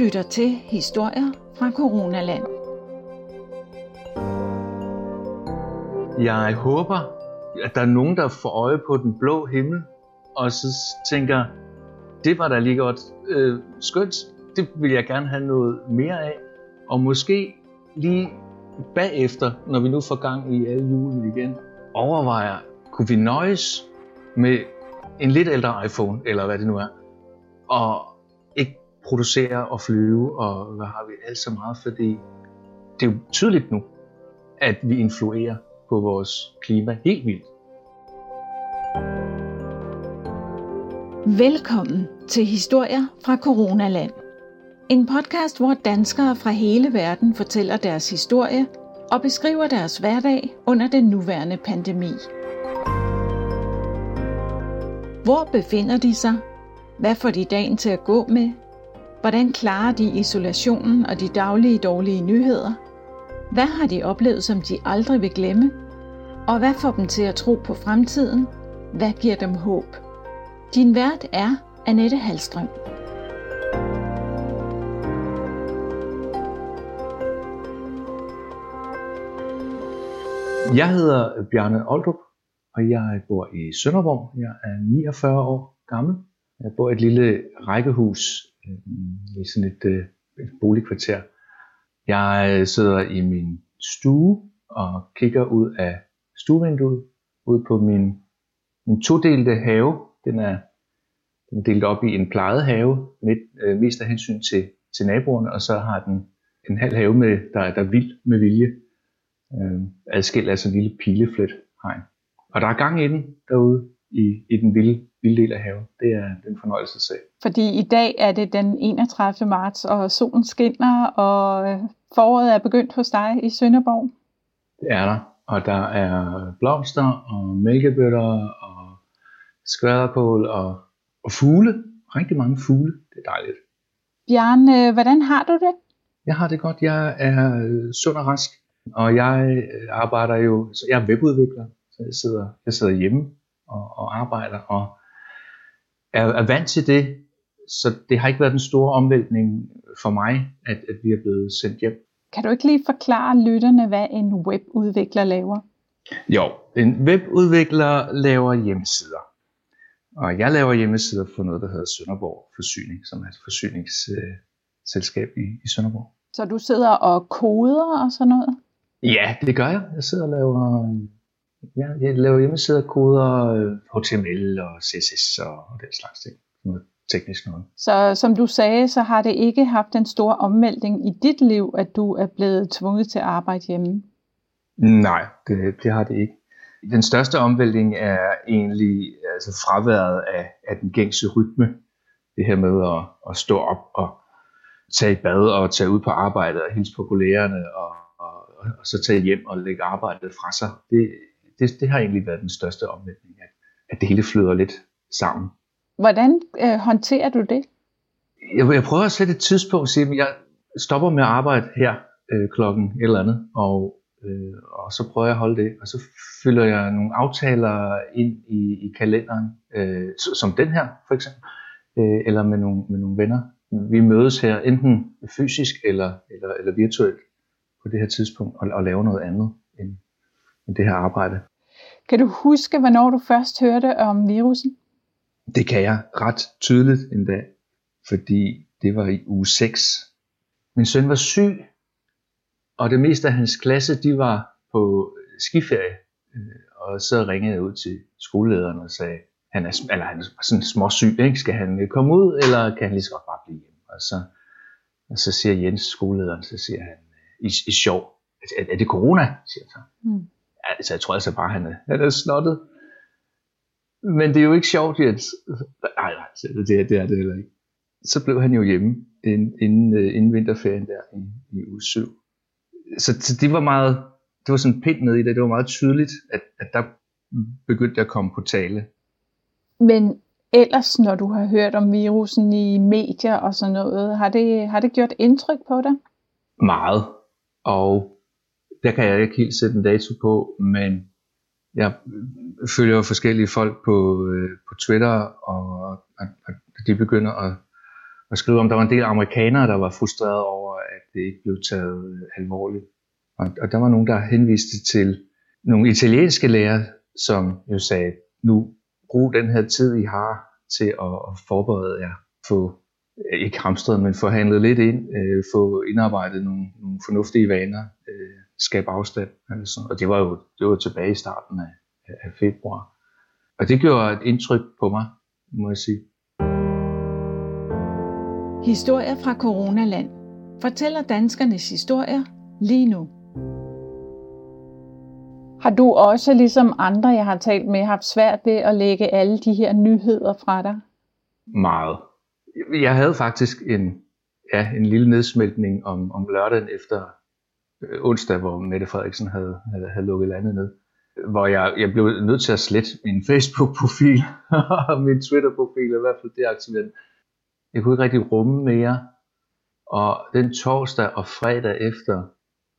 lytter til historier fra Coronaland. Jeg håber, at der er nogen, der får øje på den blå himmel, og så tænker, det var da lige godt øh, skønt, det vil jeg gerne have noget mere af. Og måske lige bagefter, når vi nu får gang i alle julen igen, overvejer, kunne vi nøjes med en lidt ældre iPhone, eller hvad det nu er, og producere og flyve, og hvad har vi alt så meget, fordi det er jo tydeligt nu, at vi influerer på vores klima helt vildt. Velkommen til Historier fra Coronaland. En podcast, hvor danskere fra hele verden fortæller deres historie og beskriver deres hverdag under den nuværende pandemi. Hvor befinder de sig? Hvad får de dagen til at gå med? Hvordan klarer de isolationen og de daglige dårlige nyheder? Hvad har de oplevet, som de aldrig vil glemme? Og hvad får dem til at tro på fremtiden? Hvad giver dem håb? Din vært er Annette Halstrøm. Jeg hedder Bjarne Oldrup, og jeg bor i Sønderborg. Jeg er 49 år gammel. Jeg bor i et lille rækkehus Øh, i sådan et, øh, et boligkvarter. Jeg øh, sidder i min stue og kigger ud af stuevinduet ud på min, min todelte have. Den er, den er delt op i en plejet have, midt, øh, mest af hensyn til, til naboerne, og så har den en halv have, med, der, der er vild med vilje, øh, adskilt af sådan en lille pileflet hegn. Og der er gang i den derude i, i den vilde, vilde del af haven. Det er den fornøjelse at se. Fordi i dag er det den 31. marts, og solen skinner, og foråret er begyndt hos dig i Sønderborg. Det er der. Og der er blomster og mælkebøtter og skvaderkål og, og fugle. Rigtig mange fugle. Det er dejligt. Bjarne, hvordan har du det? Jeg har det godt. Jeg er sund og rask. Og jeg arbejder jo, så jeg er webudvikler. Så jeg sidder, jeg sidder hjemme og, og arbejder og er, er vant til det. Så det har ikke været den store omvæltning for mig, at, at vi er blevet sendt hjem. Kan du ikke lige forklare lytterne, hvad en webudvikler laver? Jo, en webudvikler laver hjemmesider. Og jeg laver hjemmesider for noget, der hedder Sønderborg Forsyning, som er et forsyningsselskab i, i Sønderborg. Så du sidder og koder og sådan noget? Ja, det gør jeg. Jeg sidder og laver, ja, jeg laver hjemmesider, koder HTML og CSS og, og den slags ting. Noget teknisk noget. Så som du sagde, så har det ikke haft en stor omvæltning i dit liv, at du er blevet tvunget til at arbejde hjemme? Nej, det, det har det ikke. Den største omvæltning er egentlig altså fraværet af, af den gængse rytme. Det her med at, at stå op og tage i bad og tage ud på arbejdet og hilse på kollegerne og, og, og så tage hjem og lægge arbejdet fra sig. Det, det, det har egentlig været den største omvæltning, at, at det hele flyder lidt sammen. Hvordan øh, håndterer du det? Jeg, jeg prøver at sætte et tidspunkt og sige, at jeg stopper med at arbejde her øh, klokken et eller andet, og, øh, og så prøver jeg at holde det. Og så fylder jeg nogle aftaler ind i, i kalenderen, øh, som den her for eksempel, øh, eller med nogle, med nogle venner. Vi mødes her enten fysisk eller, eller, eller virtuelt på det her tidspunkt og, og laver noget andet end, end det her arbejde. Kan du huske, hvornår du først hørte om virusen? Det kan jeg ret tydeligt en dag, fordi det var i uge 6. Min søn var syg, og det meste af hans klasse, de var på skiferie. Og så ringede jeg ud til skolelederen og sagde, han er, eller han er sådan småsyg, ikke? skal han komme ud, eller kan han lige så godt bare blive hjemme? Og så, og så siger Jens, skolelederen, så siger han, i, i sjov, er, er det corona, siger han så. Mm. Altså, jeg tror altså bare, han er, han er snottet. Men det er jo ikke sjovt, Jens. Nej, nej, det, det er det heller ikke. Så blev han jo hjemme inden, inden, inden vinterferien der i, i uge 7. Så, så det var meget, det var sådan pind med i det. Det var meget tydeligt, at, at der begyndte jeg at komme på tale. Men ellers, når du har hørt om virusen i medier og sådan noget, har det, har det gjort indtryk på dig? Meget. Og der kan jeg ikke helt sætte en dato på, men jeg følger jo forskellige folk på, øh, på Twitter, og, og, og de begynder at, at skrive om, der var en del amerikanere, der var frustrerede over, at det ikke blev taget øh, alvorligt. Og, og der var nogen, der henviste til nogle italienske læger, som jo sagde, nu brug den her tid, I har til at, at forberede jer, på, ikke hamstret, men få handlet lidt ind, øh, få indarbejdet nogle, nogle fornuftige vaner, øh, skabe afstand. Altså. Og det var jo det var tilbage i starten af, af februar. Og det gjorde et indtryk på mig, må jeg sige. Historier fra Coronaland fortæller danskernes historier lige nu. Har du også, ligesom andre, jeg har talt med, haft svært ved at lægge alle de her nyheder fra dig? Meget. Jeg havde faktisk en, ja, en lille nedsmeltning om, om lørdagen efter Øh, onsdag, hvor Mette Frederiksen havde, havde, havde lukket landet ned. Hvor jeg, jeg blev nødt til at slette min Facebook-profil og min Twitter-profil, i hvert fald deaktivere Jeg kunne ikke rigtig rumme mere. Og den torsdag og fredag efter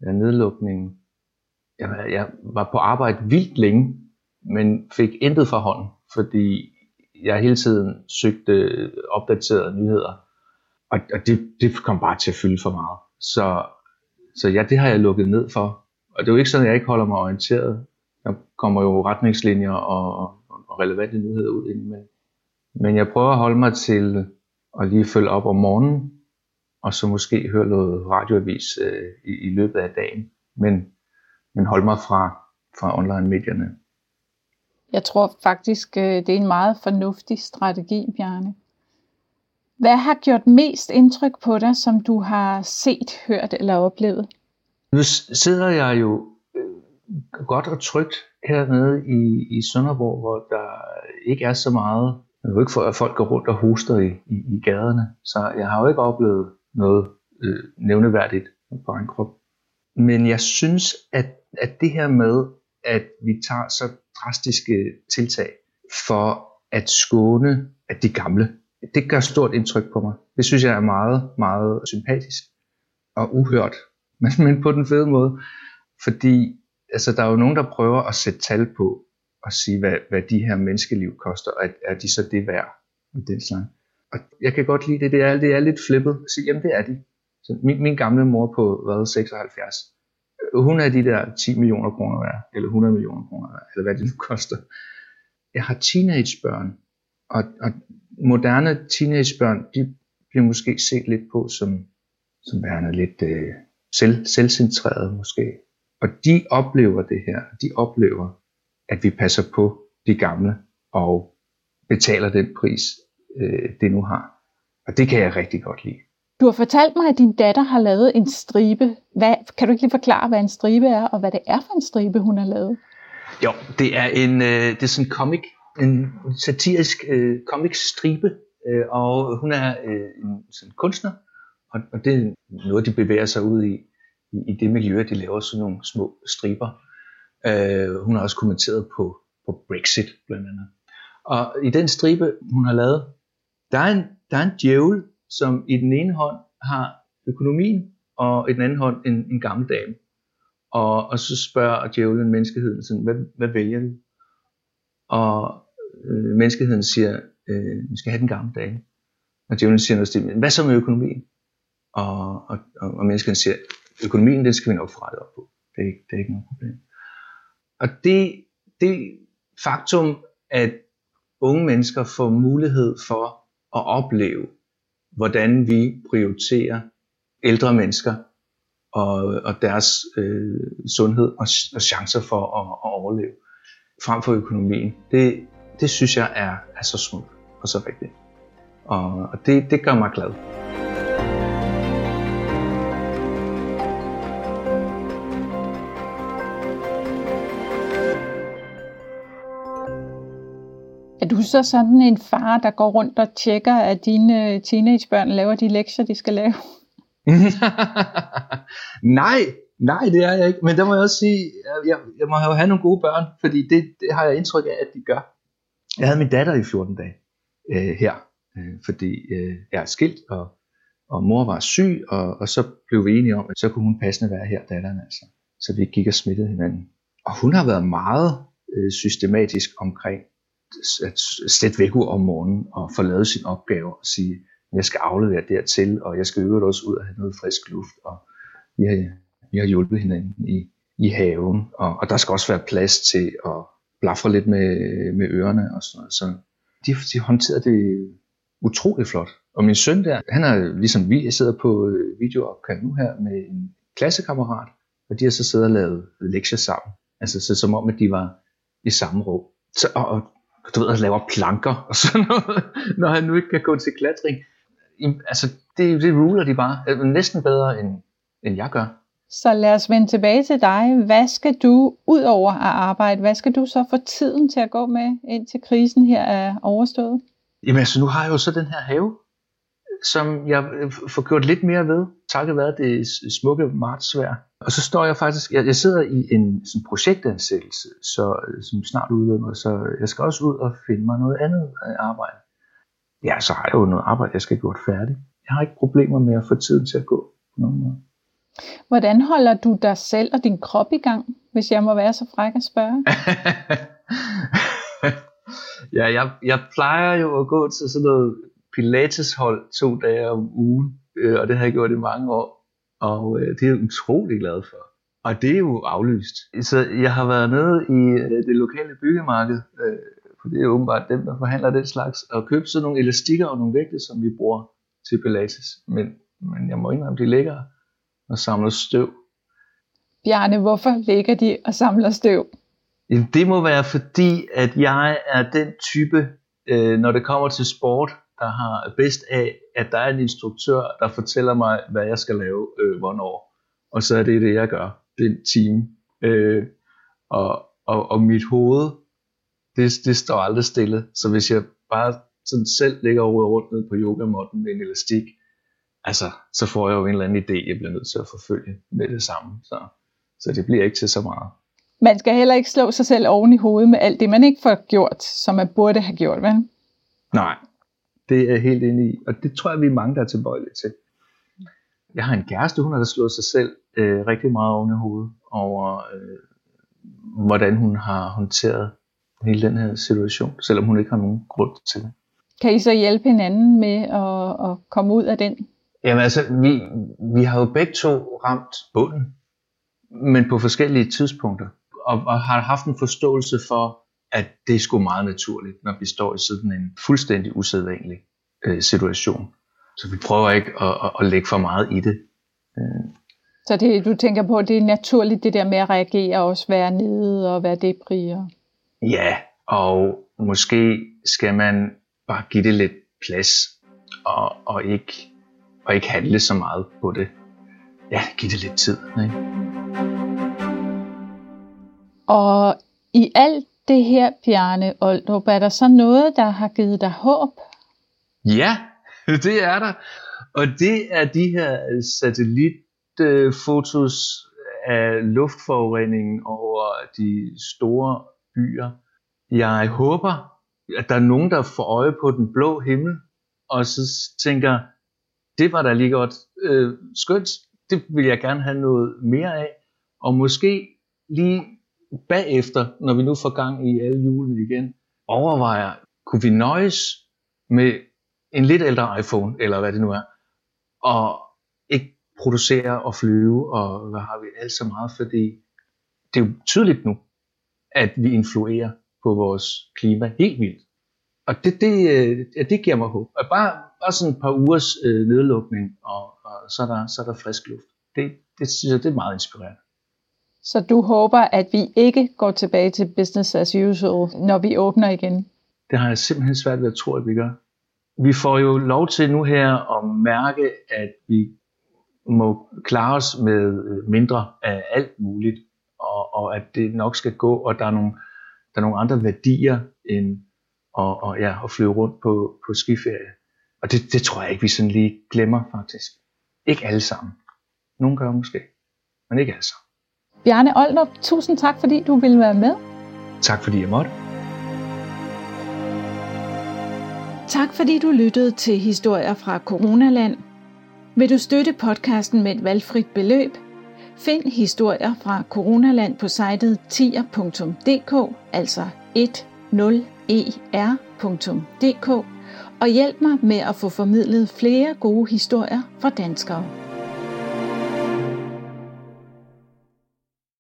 ja, nedlukningen, jeg, jeg var på arbejde vildt længe, men fik intet fra hånden, fordi jeg hele tiden søgte opdaterede nyheder, og, og det, det kom bare til at fylde for meget. Så, så ja, det har jeg lukket ned for. Og det er jo ikke sådan, at jeg ikke holder mig orienteret. Der kommer jo retningslinjer og, og relevante nyheder ud indimellem. Men jeg prøver at holde mig til at lige følge op om morgenen, og så måske høre noget radioavis øh, i, i løbet af dagen. Men, men holde mig fra, fra online-medierne. Jeg tror faktisk, øh, det er en meget fornuftig strategi, Bjarne. Hvad har gjort mest indtryk på dig, som du har set, hørt eller oplevet? Nu sidder jeg jo øh, godt og trygt hernede i, i Sønderborg, hvor der ikke er så meget. Jeg er ikke for, at folk går rundt og hoster i, i, i gaderne, så jeg har jo ikke oplevet noget øh, nævneværdigt på en krop. Men jeg synes, at, at det her med, at vi tager så drastiske tiltag for at skåne at de gamle. Det gør stort indtryk på mig. Det synes jeg er meget, meget sympatisk og uhørt, men, men på den fede måde. Fordi altså, der er jo nogen, der prøver at sætte tal på og sige, hvad, hvad de her menneskeliv koster, og er, er de så det værd? Og den slags. Og jeg kan godt lide det, det er, det er lidt flippet at sige, jamen det er de. Så min, min gamle mor på hvad, 76, hun er de der 10 millioner kroner værd, eller 100 millioner kroner værd, eller hvad det nu koster. Jeg har teenagebørn, og, og moderne teenagebørn, de bliver måske set lidt på som, som værende lidt øh, selv, selvcentreret måske. Og de oplever det her, de oplever, at vi passer på de gamle, og betaler den pris, øh, det nu har. Og det kan jeg rigtig godt lide. Du har fortalt mig, at din datter har lavet en stribe. Hvad, kan du ikke lige forklare, hvad en stribe er, og hvad det er for en stribe, hun har lavet? Jo, det er en øh, det er sådan en comic, en satirisk øh, comic stribe, øh, og hun er øh, en sådan kunstner, og, og det er noget, de bevæger sig ud i, i, i det miljø, de laver sådan nogle små striber. Øh, hun har også kommenteret på, på Brexit blandt andet. Og i den stribe, hun har lavet, der er en, der er en djævel, som i den ene hånd har økonomien, og i den anden hånd en, en gammel dame. Og, og så spørger djævlen menneskeheden, sådan, hvad, hvad vælger du? Og øh, menneskeheden siger, øh, vi skal have den gamle dame. Og djævlen siger noget stil, hvad så med økonomien? Og, og, og, og menneskeheden siger, økonomien, den skal vi nok få rettet op på. Det er ikke, det er ikke noget problem. Og det, det faktum, at unge mennesker får mulighed for at opleve hvordan vi prioriterer ældre mennesker og, og deres øh, sundhed og, og chancer for at, at overleve frem for økonomien. Det, det synes jeg er, er så smukt og så rigtigt. Og, og det, det gør mig glad. du så sådan en far, der går rundt og tjekker, at dine øh, teenagebørn laver de lektier, de skal lave? nej, nej, det er jeg ikke. Men der må jeg også sige, jeg, jeg må jo have nogle gode børn, fordi det, det har jeg indtryk af, at de gør. Jeg havde min datter i 14 dage øh, her, øh, fordi øh, jeg er skilt, og, og mor var syg, og, og så blev vi enige om, at så kunne hun passende være her, datteren altså. Så vi gik og smittede hinanden. Og hun har været meget øh, systematisk omkring at sætte væk om morgenen og få lavet sin opgave og sige, jeg skal aflevere dertil, og jeg skal øvrigt også ud og have noget frisk luft, og vi har, vi har hjulpet hinanden i, i haven, og, og der skal også være plads til at blafre lidt med, med ørerne og sådan noget. Så de, de håndterede det utrolig flot. Og min søn der, han er ligesom vi, jeg sidder på øh, videoopkald nu her med en klassekammerat, og de har så siddet og lavet lektier sammen. Altså så som om, at de var i samme rum. Så, og, og du ved, at laver planker og sådan noget, når han nu ikke kan gå til klatring. Altså, det, det ruler de bare. Øh, næsten bedre, end, end jeg gør. Så lad os vende tilbage til dig. Hvad skal du, ud over at arbejde, hvad skal du så få tiden til at gå med, indtil krisen her er overstået? Jamen altså, nu har jeg jo så den her have, som jeg øh, får gjort lidt mere ved, takket være det smukke martsvær. Og så står jeg faktisk, jeg, jeg sidder i en sådan projektansættelse, så, øh, som snart udløber, så jeg skal også ud og finde mig noget andet øh, arbejde. Ja, så har jeg jo noget arbejde, jeg skal have gjort færdigt. Jeg har ikke problemer med at få tiden til at gå på nogen måde. Hvordan holder du dig selv og din krop i gang, hvis jeg må være så fræk at spørge? ja, jeg, jeg plejer jo at gå til sådan noget pilateshold to dage om ugen, øh, og det har jeg gjort i mange år, og øh, det er jeg utrolig glad for. Og det er jo aflyst. Så jeg har været nede i øh, det lokale byggemarked, øh, for det er åbenbart dem, der forhandler den slags, og købt sådan nogle elastikker og nogle vægte, som vi bruger til pilates. Men, men jeg må indrømme, de ligger og samler støv. Bjarne, hvorfor ligger de og samler støv? Det må være fordi, at jeg er den type, øh, når det kommer til sport, der har bedst af, at der er en instruktør, der fortæller mig, hvad jeg skal lave, øh, hvornår. Og så er det det, jeg gør. Den time. Øh, og, og, og mit hoved, det, det står aldrig stille. Så hvis jeg bare sådan selv ligger og rundt ned på yogamotten med en elastik, altså, så får jeg jo en eller anden idé, jeg bliver nødt til at forfølge med det samme. Så, så det bliver ikke til så meget. Man skal heller ikke slå sig selv oven i hovedet med alt det, man ikke får gjort, som man burde have gjort, vel? Nej, det er jeg helt inde i, og det tror jeg, vi er mange, der er tilbøjelige til. Jeg har en kæreste, hun har da slået sig selv øh, rigtig meget oven i hovedet over, øh, hvordan hun har håndteret hele den her situation, selvom hun ikke har nogen grund til det. Kan I så hjælpe hinanden med at, at komme ud af den? Jamen altså, vi, vi har jo begge to ramt bunden, men på forskellige tidspunkter, og, og har haft en forståelse for, at det er sgu meget naturligt, når vi står i sådan en fuldstændig usædvanlig øh, situation. Så vi prøver ikke at, at, at lægge for meget i det. Øh. Så det, du tænker på, det er naturligt det der med at reagere og også være nede og være deprimer? Ja, og måske skal man bare give det lidt plads og, og, ikke, og ikke handle så meget på det. Ja, giv det lidt tid. Ikke? Og i alt det her, Bjarne Oldrup, er der så noget, der har givet dig håb? Ja, det er der. Og det er de her satellitfotos af luftforureningen over de store byer. Jeg håber, at der er nogen, der får øje på den blå himmel, og så tænker, det var da lige godt øh, skønt, det vil jeg gerne have noget mere af, og måske lige bagefter, når vi nu får gang i alle julene igen, overvejer, kunne vi nøjes med en lidt ældre iPhone, eller hvad det nu er, og ikke producere og flyve, og hvad har vi alt så meget, fordi det er jo tydeligt nu, at vi influerer på vores klima helt vildt. Og det, det, ja, det giver mig håb. Og bare, bare sådan et par ugers øh, nedlukning, og, og så, er der, så er der frisk luft. Det, det synes jeg, det er meget inspirerende. Så du håber, at vi ikke går tilbage til business as usual, når vi åbner igen? Det har jeg simpelthen svært ved at tro, at vi gør. Vi får jo lov til nu her at mærke, at vi må klare os med mindre af alt muligt, og, og at det nok skal gå, og der er nogle, der er nogle andre værdier end at, og, ja, at flyve rundt på, på skiferie. Og det, det tror jeg ikke, vi sådan lige glemmer faktisk. Ikke alle sammen. Nogle gør måske, men ikke alle sammen. Bjarne Oldrup, tusind tak, fordi du ville være med. Tak fordi jeg måtte. Tak fordi du lyttede til historier fra Coronaland. Vil du støtte podcasten med et valgfrit beløb? Find historier fra Coronaland på sitet tier.dk, altså er.dk og hjælp mig med at få formidlet flere gode historier fra danskere.